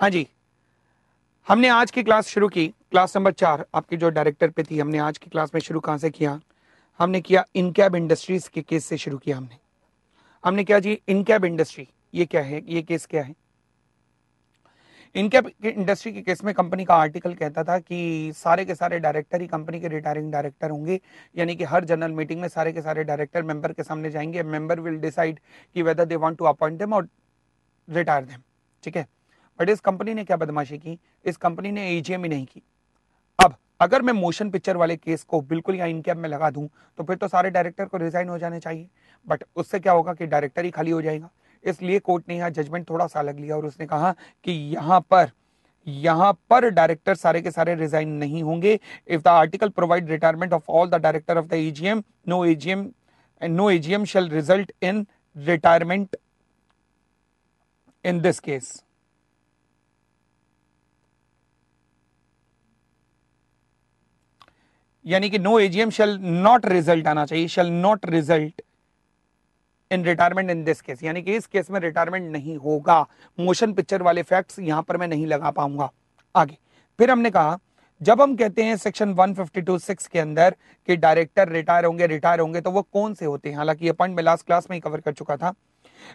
हाँ जी। हमने आज की क्लास शुरू की। क्लास नंबर चार, आपकी जो डायरेक्टर पे थी, हमने आज की क्लास में शुरू कहाँ से किया? हमने किया इनकैब इंडस्ट्रीज़ के केस से शुरू किया हमने। हमने क्या जी इनकैब इंडस्ट्री ये क्या है? ये केस क्या है? इनकैब इंडस्ट्री के केस में कंपनी का आर्टिकल कहता था कि सारे के सारे डायरेक्टर ही कंपनी के रिटायरिंग डायरेक्टर होंगे, यानी कि हर जनरल मीटिंग में सारे के सारे डायरेक्टर मेंबर के सामने जाएँगे। मेंबर विल डिसाइड कि whether they want to appoint them और रिटायर देम ठीक है? बट इस कंपनी ने क्या बदमाशी की? इस कंपनी ने एजीएम ही नहीं की। अब, अगर मैं मोशन पिक्चर वाले केस को बिल्कुल यहाँ इनकैब में लगा दूँ तो फिर तो सारे डायरेक्टर को रिजाइन हो जाने चाहिए। बट उससे क्या होगा कि डायरेक्टर ही खाली हो जाएगा। इसलिए कोर्ट ने यहाँ जजमेंट थोड़ा सा अलग लिया और उसने कहा कि यहाँ पर, यहाँ पर डायरेक्टर सारे के सारे रिजाइन नहीं होंगे। If the article provide retirement of all the director of the AGM no AGM no AGM shall result in retirement in this case यानी कि no AGM shall not result आना चाहिए shall not result in retirement in this case यानी कि इस case में retirement नहीं होगा। मोशन पिक्चर वाले फैक्ट्स यहाँ पर मैं नहीं लगा पाऊँगा। आगे। फिर हमने कहा, जब हम कहते हैं सेक्शन 152 सिक्स के अंदर कि डायरेक्टर रिटायर होंगे रिटायर होंगे तो वो कौन से होते हैं? हालाँकि ये पॉइंट मैं लास्ट क्लास में ही कवर कर चुका था।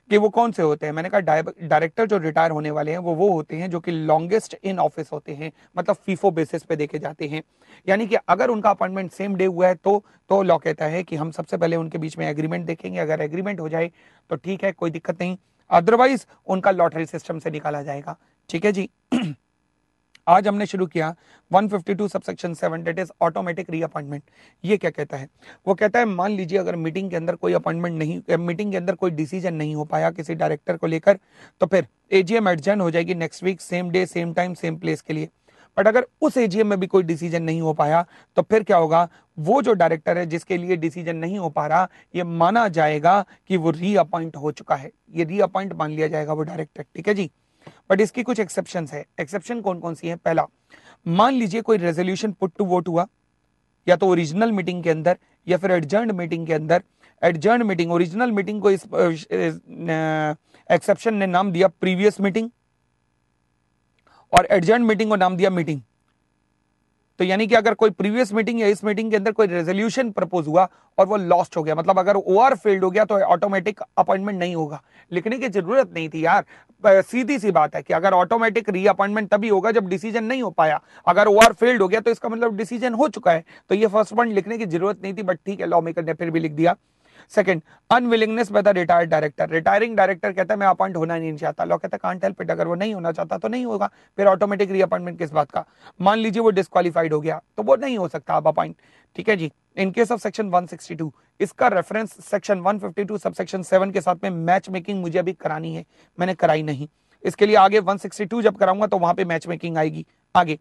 कि वो कौन से होते हैं? मैंने कहा डायरेक्टर जो रिटायर होने वाले हैं, वो वो होते हैं जो कि लॉन्गेस्ट इन ऑफ़िस होते हैं मतलब फीफो बेसिस पे देखे जाते हैं। यानी कि अगर उनका अपॉइंटमेंट सेम डे हुआ है तो तो लॉ कहता है कि हम सबसे पहले उनके बीच में एग्रीमेंट देखेंगे। अगर एग्रीमेंट हो जाए तो ठीक है, कोई दिक्कत नहीं। अदरवाइज़ उनका लॉटरी सिस्टम से निकाला जाएगा। ठीक है जी? आज हमने शुरू किया 152 subsection 7 that is automatic reappointment ये क्या कहता है? वो कहता है, मान लीजिए अगर मीटिंग के अंदर कोई अपॉइंटमेंट नहीं मीटिंग के अंदर कोई डिसीज़न नहीं हो पाया किसी डायरेक्टर को लेकर तो फिर एजीएम एडजन हो जाएगी next week same day same time same place के लिए। बट अगर उस एजीएम में भी कोई डिसीज़न नहीं हो पाया तो फिर क्या होगा? वो जो डायरेक्टर है, जिसके लिए डिसीज़न नहीं हो पा रहा, ये माना जाएगा कि वो रीअपॉइंट हो चुका है। ये रीअपॉइंट मान लिया जाएगा वो डायरेक्टर ठीक है जी? बट इसकी कुछ एक्सेप्शन है। एक्सेप्शन कौन कौन सी है? पहला, मान लीजिए कोई रेजोल्यूशन पुट टू वोट हुआ, या तो ओरिजिनल मीटिंग के अंदर, या फिर एडजर्न मीटिंग के अंदर। एडजर्न मीटिंग ओरिजिनल मीटिंग को इस एक्सेप्शन ने नाम दिया प्रीवियस मीटिंग और एडजर्न मीटिंग को नाम दिया मीटिंग तो यानी कि अगर कोई प्रीवियस मीटिंग या इस मीटिंग के अंदर कोई रेजोल्यूशन प्रपोज हुआ और वो लॉस्ट हो गया मतलब अगर ओआर फेल्ड हो गया तो ऑटोमेटिक अपॉइंटमेंट नहीं होगा। लिखने की ज़रूरत नहीं थी यार। सीधी सी बात है कि अगर ऑटोमेटिक रीअपॉइंटमेंट तभी होगा जब डिसीज़न नहीं हो पाया। अगर ओआर फेल्ड हो गया तो इसका मतलब डिसीज़न हो चुका है। तो ये फ़र्स्ट पॉइंट लिखने की ज़रूरत नहीं थी बट ठीक है लॉ मेकर ने फिर भी लिख दिया। Second unwillingness by the retired director retiring director कहता है, मैं अपॉइंट होना नहीं चाहता. लॉ कहता कांट हेल्प इट अगर वो नहीं होना चाहता तो नहीं होगा. फिर ऑटोमेटिक रीअपॉइंटमेंट किस बात का? मान लीजिए वो डिस्कालीफाइड हो गया तो वो नहीं हो सकता आप अपॉइंट ठीक है जी? इन केस ऑफ़ सेक्शन 162 इसका रेफरेंस सेक्शन 152 सबसेक्शन 7 के साथ में मैच मेकिंग मुझे अभी करानी है। मैंने कराई नहीं। इसके लिए आगे 162 जब कराऊँगा तो वहाँ पे मैच मेकिंग आएगी। आगे।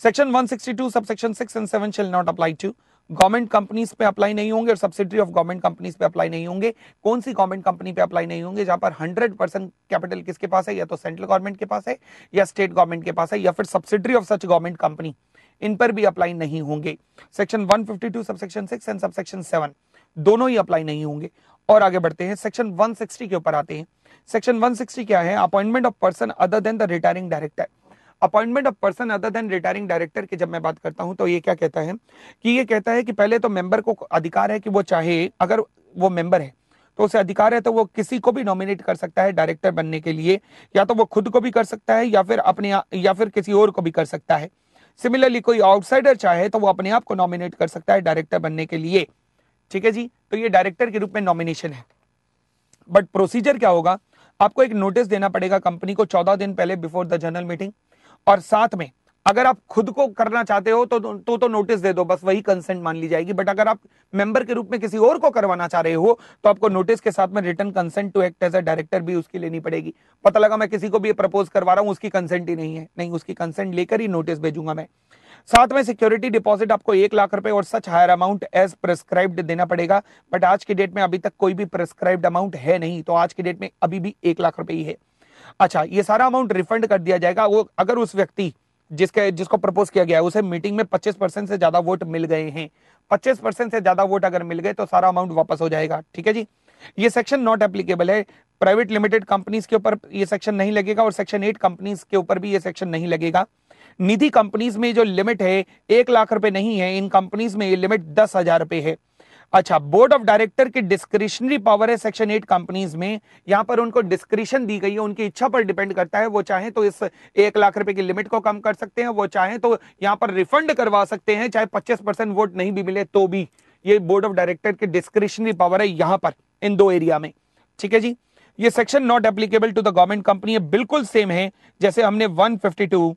Section 162 subsection 6 and 7 shall not apply to government companies पे अप्लाई नहीं होंगे और सब्सिडरी ऑफ़ गवर्नमेंट कंपनीज़ पे अप्लाई नहीं होंगे। कौन सी गवर्नमेंट कंपनी पे अप्लाई नहीं होंगे? जहाँ पर 100 परसेंट कैपिटल किसके पास है? या तो सेंट्रल गवर्नमेंट के पास है, या स्टेट गवर्नमेंट के पास है, या फिर subsidiary of such government company इन पर भी अप्लाई नहीं होंगे। सेक्शन 152 सबसेक्शन 6 एंड सबसेक्शन 7 दोनों ही अप्लाई नहीं होंगे। और आगे बढ़ते हैं। सेक्शन 160 के ऊपर आते हैं। सेक्शन 160 क्या है? Appointment of person other than the retiring director appointment of person other than retiring director की जब मैं बात करता हूँ तो ये क्या कहता है? कि ये कहता है कि पहले तो मेंबर को अधिकार है कि वो चाहे, अगर वो मेंबर है तो उसे अधिकार है तो वो किसी को भी नॉमिनेट कर सकता है डायरेक्टर बनने के लिए, या तो वो खुद को भी कर सकता है, या फिर अपने या फिर किसी और को भी कर सकता है। सिमिलरली कोई आउटसाइडर चाहे तो वो अपने आप को नॉमिनेट कर सकता है डायरेक्टर बनने के लिए। ठीक है जी? तो ये डायरेक्टर के रूप में नॉमिनेशन है। बट प्रोसीजर क्या होगा? आपको एक नोटिस देना पड़ेगा कंपनी को चौदह दिन पहले बिफोर द जनरल मीटिंग और साथ में अगर आप खुद को करना चाहते हो तो तो, तो नोटिस दे दो बस वही कंसेंट मान ली जाएगी। बट अगर आप मेंबर के रूप में किसी और को करवाना चाह रहे हो तो आपको नोटिस के साथ में written consent to act as a director भी उसकी लेनी पड़ेगी। पता लगा मैं किसी को भी प्रपोज करवा रहा हूँ उसकी कंसेंट ही नहीं है। नहीं उसकी कंसेंट लेकर ही नोटिस भेजूँगा मैं। साथ में सिक्योरिटी डिपॉजिट आपको एक लाख रुपए और such higher amount as prescribed देना पड़ेगा। बट आज की डेट में अभी तक कोई भी प्रेस्क्राइब्ड अमाउंट है नहीं तो आज की डेट में अभी भी एक लाख रुपए ही है। अच्छा ये सारा अमाउंट रिफंड कर दिया जाएगा। वो अगर उस व्यक्ति जिसके, जिसको प्रपोज किया गया है, उसे मीटिंग में 25 परसेंट से ज़्यादा वोट मिल गए हैं। 25 परसेंट से ज़्यादा वोट अगर मिल गए तो सारा अमाउंट वापस हो जाएगा। ठीक है जी? ये सेक्शन नॉट एप्लीकेबल है। प्राइवेट लिमिटेड कंपनीज़ के ऊपर ये सेक्शन नहीं लगेगा और सेक्शन एट कंपनीज़ के ऊपर भी ये सेक्शन नहीं लगेगा। निधि कंपनीज़ में जो लिमिट है, एक लाख रुपए नहीं है, इन कंपनीज़ में ये लिमिट दस हज़ार रुपए है। अच्छा बोर्ड ऑफ़ डायरेक्टर की डिस्क्रिशनरी पावर है सेक्शन एट कंपनीज़ में। यहाँ पर उनको डिस्क्रिशन दी गई है, उनकी इच्छा पर डिपेंड करता है, वो चाहे तो इस एक लाख रुपए की लिमिट को कम कर सकते हैं, वो चाहे तो यहाँ पर रिफंड करवा सकते हैं, चाहे पच्चीस परसेंट वोट नहीं भी मिले तो भी। ये बोर्ड ऑफ़ डायरेक्टर की डिस्क्रिशनरी पावर है यहाँ पर, इन दो एरिया में। ठीक है जी? ये section not applicable to the government company बिल्कुल सेम है। जैसे हमने 152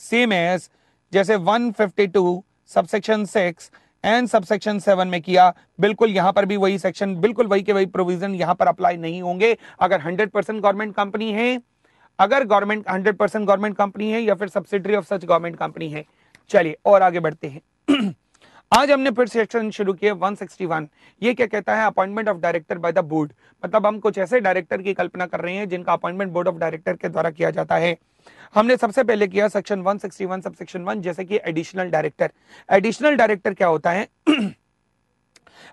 सेम एज जैसे 152 सबसेक्शन 6 एंड सबसेक्शन 7 में किया, बिल्कुल यहाँ पर भी वही सेक्शन बिल्कुल वही के वही प्रोविज़न यहाँ पर अप्लाई नहीं होंगे। अगर 100 परसेंट गवर्नमेंट कंपनी है, अगर गवर्नमेंट 100 परसेंट गवर्नमेंट कंपनी है या फिर subsidiary of such government company है। चलिए और आगे बढ़ते हैं। आज हमने फिर सेक्शन शुरू किया 161 ये क्या कहता है? Appointment of director by the board मतलब हम कुछ ऐसे डायरेक्टर की कल्पना कर रहे हैं जिनका अपॉइंटमेंट बोर्ड ऑफ़ डायरेक्टर के द्वारा किया जाता है। हमने सबसे पहले किया सेक्शन 161 सब सेक्शन वन जैसे कि एडिशनल डायरेक्टर एडिशनल डायरेक्टर क्या होता है?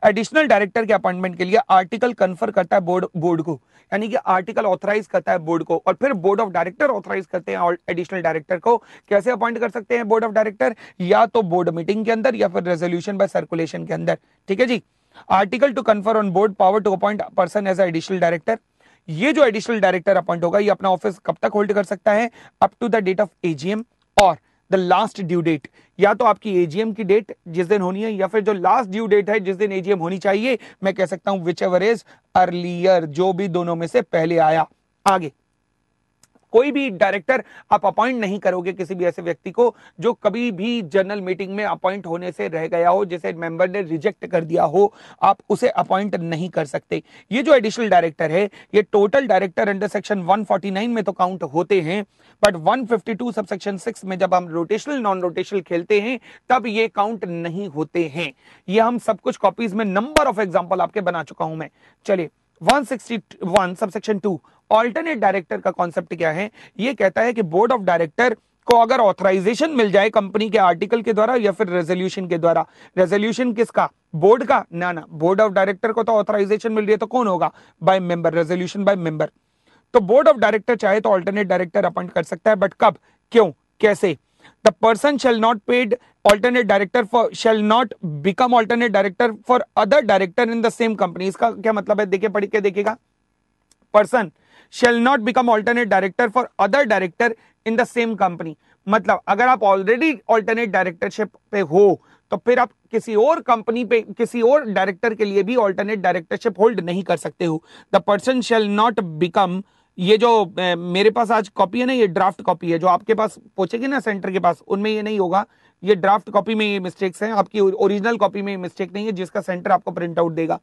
एडिशनल डायरेक्टर के अपॉइंटमेंट के लिए आर्टिकल कन्फर करता है बोर्ड बोर्ड को। यानी कि आर्टिकल ऑथराइज करता है बोर्ड को। और फिर बोर्ड ऑफ़ डायरेक्टर ऑथराइज करते हैं एडिशनल डायरेक्टर को। कैसे अपॉइंट कर सकते हैं बोर्ड ऑफ़ डायरेक्टर या तो बोर्ड मीटिंग के अंदर या फिर रेजोल्यूशन बाय सर्कुलेशन के अंदर। ठीक है जी? Article to confer on board power to appoint person as additional director ये जो एडिशनल डायरेक्टर अपॉइंट होगा, ये अपना ऑफ़िस कब तक होल्ड कर सकता है? Up to the date of AGM और द लास्ट ड्यू डेट या तो आपकी एजीएम की डेट जिस दिन होनी है, या फिर जो लास्ट ड्यू डेट है जिस दिन एजीएम होनी चाहिए, मैं कह सकता हूँ विच एवर इज़ अर्लियर जो भी दोनों में से पहले आया, आगे। कोई भी डायरेक्टर आप अपॉइंट नहीं करोगे किसी भी ऐसे व्यक्ति को जो कभी भी जनरल मीटिंग में अपॉइंट होने से रह गया हो, जिसे मेंबर ने रिजेक्ट कर दिया हो, आप उसे अपॉइंट नहीं कर सकते। ये जो एडिशनल डायरेक्टर है, ये टोटल डायरेक्टर अंडर सेक्शन 149 में तो काउंट होते हैं बट 152 सब सेक्शन सिक्स में जब हम रोटेशनल नॉन रोटेशनल खेलते हैं, तब ये काउंट नहीं होते हैं। ये हम सब कुछ कॉपीज में नंबर ऑफ़ एग्ज़ाम्पल आपके बना चुका हूँ मैं। चलिए 161 सबसेक्शन टू ऑल्टरनेट डायरेक्टर का कॉन्सेप्ट क्या है? ये कहता है कि बोर्ड ऑफ़ डायरेक्टर को अगर ऑथराइजेशन मिल जाए कंपनी के आर्टिकल के द्वारा या फिर रेजोल्यूशन के द्वारा। रेजोल्यूशन किसका? बोर्ड का? ना ना। बोर्ड ऑफ़ डायरेक्टर को तो ऑथराइजेशन मिल रही है तो कौन होगा? By member resolution by member तो बोर्ड ऑफ़ डायरेक्टर चाहे तो ऑल्टरनेट डायरेक्टर अपॉइंट कर सकता है बट कब? क्यों? कैसे? The person shall not paid alternate director for shall not become alternate director for other director in the same company इसका क्या मतलब है? देखिए, पढ़ के देखिएगा। Person shall not become alternate director for other director in the same company मतलब अगर आप ऑलरेडी ऑल्टरनेट डायरेक्टरशिप पे हो तो फिर आप किसी और कंपनी पे किसी और डायरेक्टर के लिए भी ऑल्टरनेट डायरेक्टरशिप होल्ड नहीं कर सकते हो। The person shall not become ये जो ए, मेरे पास आज कॉपी है ना ये ड्राफ्ट कॉपी है जो आपके पास पहुंचेगी ना सेंटर के पास उनमें ये नहीं होगा। ये ड्राफ्ट कॉपी में ये मिस्टेक्स हैं आपकी ओरिजिनल कॉपी में ये मिस्टेक नहीं है जिसका सेंटर आपको प्रिंट आउट देगा।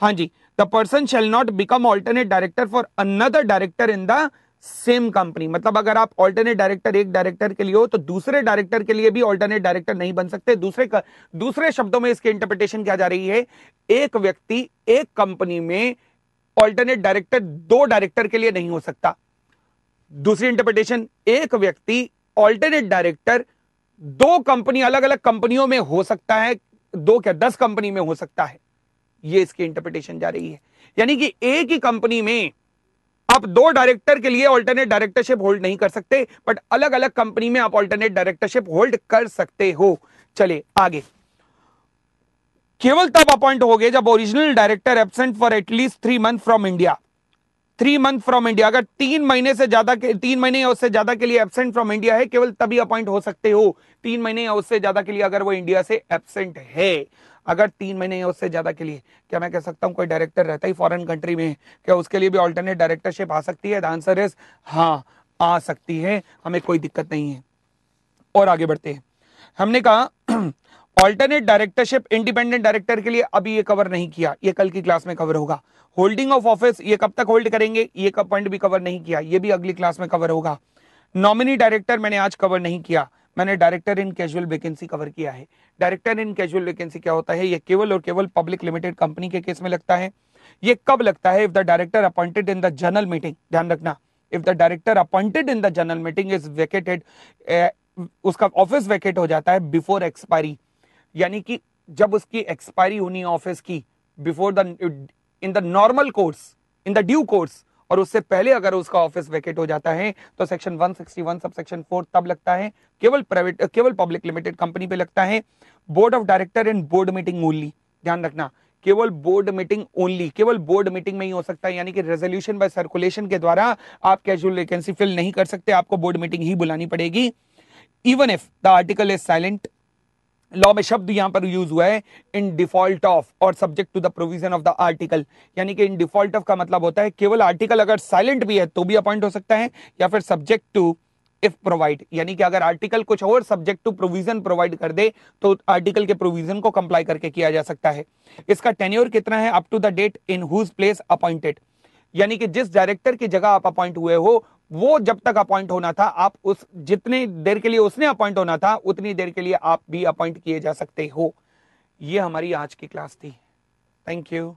हाँ जी the person shall not become alternate director for another director in the same company मतलब अगर आप ऑल्टरनेट डायरेक्टर एक डायरेक्टर के लिए हो तो दूसरे डायरेक्टर के लिए भी ऑल्टरनेट डायरेक्टर नहीं बन सकते। दूसरे का, दूसरे शब्दों में इसकी इंटरप्रिटेशन क्या जा रही है? एक व्यक्ति एक कंपनी में ऑल्टरनेट डायरेक्टर दो डायरेक्टर के लिए नहीं हो सकता। दूसरी इंटरप्रिटेशन एक व्यक्ति ऑल्टरनेट डायरेक्टर दो कंपनी अलग अलग कंपनियों में हो सकता है दो क्या दस कंपनी में हो सकता है। ये इसकी इंटरप्रिटेशन जा रही है। यानी कि एक ही कंपनी में आप दो डायरेक्टर के लिए ऑल्टरनेट डायरेक्टरशिप होल्ड नहीं कर सकते बट अलग अलग कंपनी में आप ऑल्टरनेट डायरेक्टरशिप होल्ड कर सकते हो। चले आगे। केवल तब अपॉइंट हो गए जब original director absent for at least three month from India three month from India अगर तीन महीने से ज़्यादा के, तीन महीने या उससे ज़्यादा के लिए एबसेंट फ्रॉम इंडिया है, केवल तभी अपॉइंट हो सकते हो। तीन महीने या उससे ज़्यादा के लिए अगर वो इंडिया से एबसेंट है। अगर तीन महीने या उससे ज़्यादा के लिए, क्या मैं कह सकता हूँ कोई डायरेक्टर रहता ही फॉरेन कंट्री में क्या उसके लिए भी ऑल्टरनेट डायरेक्टरशिप आ सकती है? आंसर इज़ हाँ आ सकती है, हमें कोई दिक्कत नहीं है। और आगे बढ़ते हैं। हमने कहा ऑल्टरनेट डायरेक्टरशिप इंडिपेंडेंट डायरेक्टर के लिए अभी ये कवर नहीं किया, ये कल की क्लास में कवर होगा। होल्डिंग ऑफ़ ऑफ़िस ये कब तक होल्ड करेंगे? ये कब पॉइंट भी कवर नहीं किया, ये भी अगली क्लास में कवर होगा। नॉमिनी डायरेक्टर मैंने आज कवर नहीं किया। मैंने director in casual vacancy cover किया है। डायरेक्टर इन कैजुअल वैकेंसी क्या होता है? ये केवल और केवल पब्लिक लिमिटेड कंपनी के केस में लगता है। ये कब लगता है? If the director appointed in the general meeting ध्यान रखना। If the director appointed in the general meeting is vacated उसका ऑफ़िस वेकेट हो जाता है बिफोर एक्सपायरी यानी कि जब उसकी एक्सपायरी होनी ऑफ़िस की before the in the normal course in the due course और उससे पहले अगर उसका ऑफ़िस वेकेट हो जाता है तो सेक्शन 161 सब सेक्शन फोर तब लगता है। केवल प्राइवेट केवल पब्लिक लिमिटेड कंपनी पे लगता है। Board of director and board meeting only ध्यान रखना, केवल बोर्ड मीटिंग ओनली केवल बोर्ड मीटिंग में ही हो सकता है। यानी कि रेजोल्यूशन बाय सर्कुलेशन के द्वारा आप कैजुअल वैकेंसी फिल नहीं कर सकते, आपको बोर्ड मीटिंग ही बुलानी पड़ेगी। Even if the article is silent law में शब्द यहाँ पर यूज़ हुआ है इन डिफ़ॉल्ट ऑफ़ और subject to the provision of the article यानी कि इन डिफ़ॉल्ट ऑफ़ का मतलब होता है, केवल आर्टिकल अगर साइलेंट भी है तो भी अपॉइंट हो सकता है, या फिर सब्जेक्ट टू इफ़ प्रोवाइड यानी कि अगर आर्टिकल कुछ और सब्जेक्ट टू प्रोविज़न प्रोवाइड कर दे तो आर्टिकल के प्रोविज़न को कंप्लाई करके किया जा सकता है। इसका टेन्योर कितना है up to the date in whose place appointed यानी कि जिस डायरेक्टर की जगह आप अपॉइंट हुए हो वो जब तक अपॉइंट होना था, आप उस, जितने देर के लिए उसने अपॉइंट होना था, उतनी देर के लिए आप भी अपॉइंट किए जा सकते हो। ये हमारी आज की क्लास थी। Thank you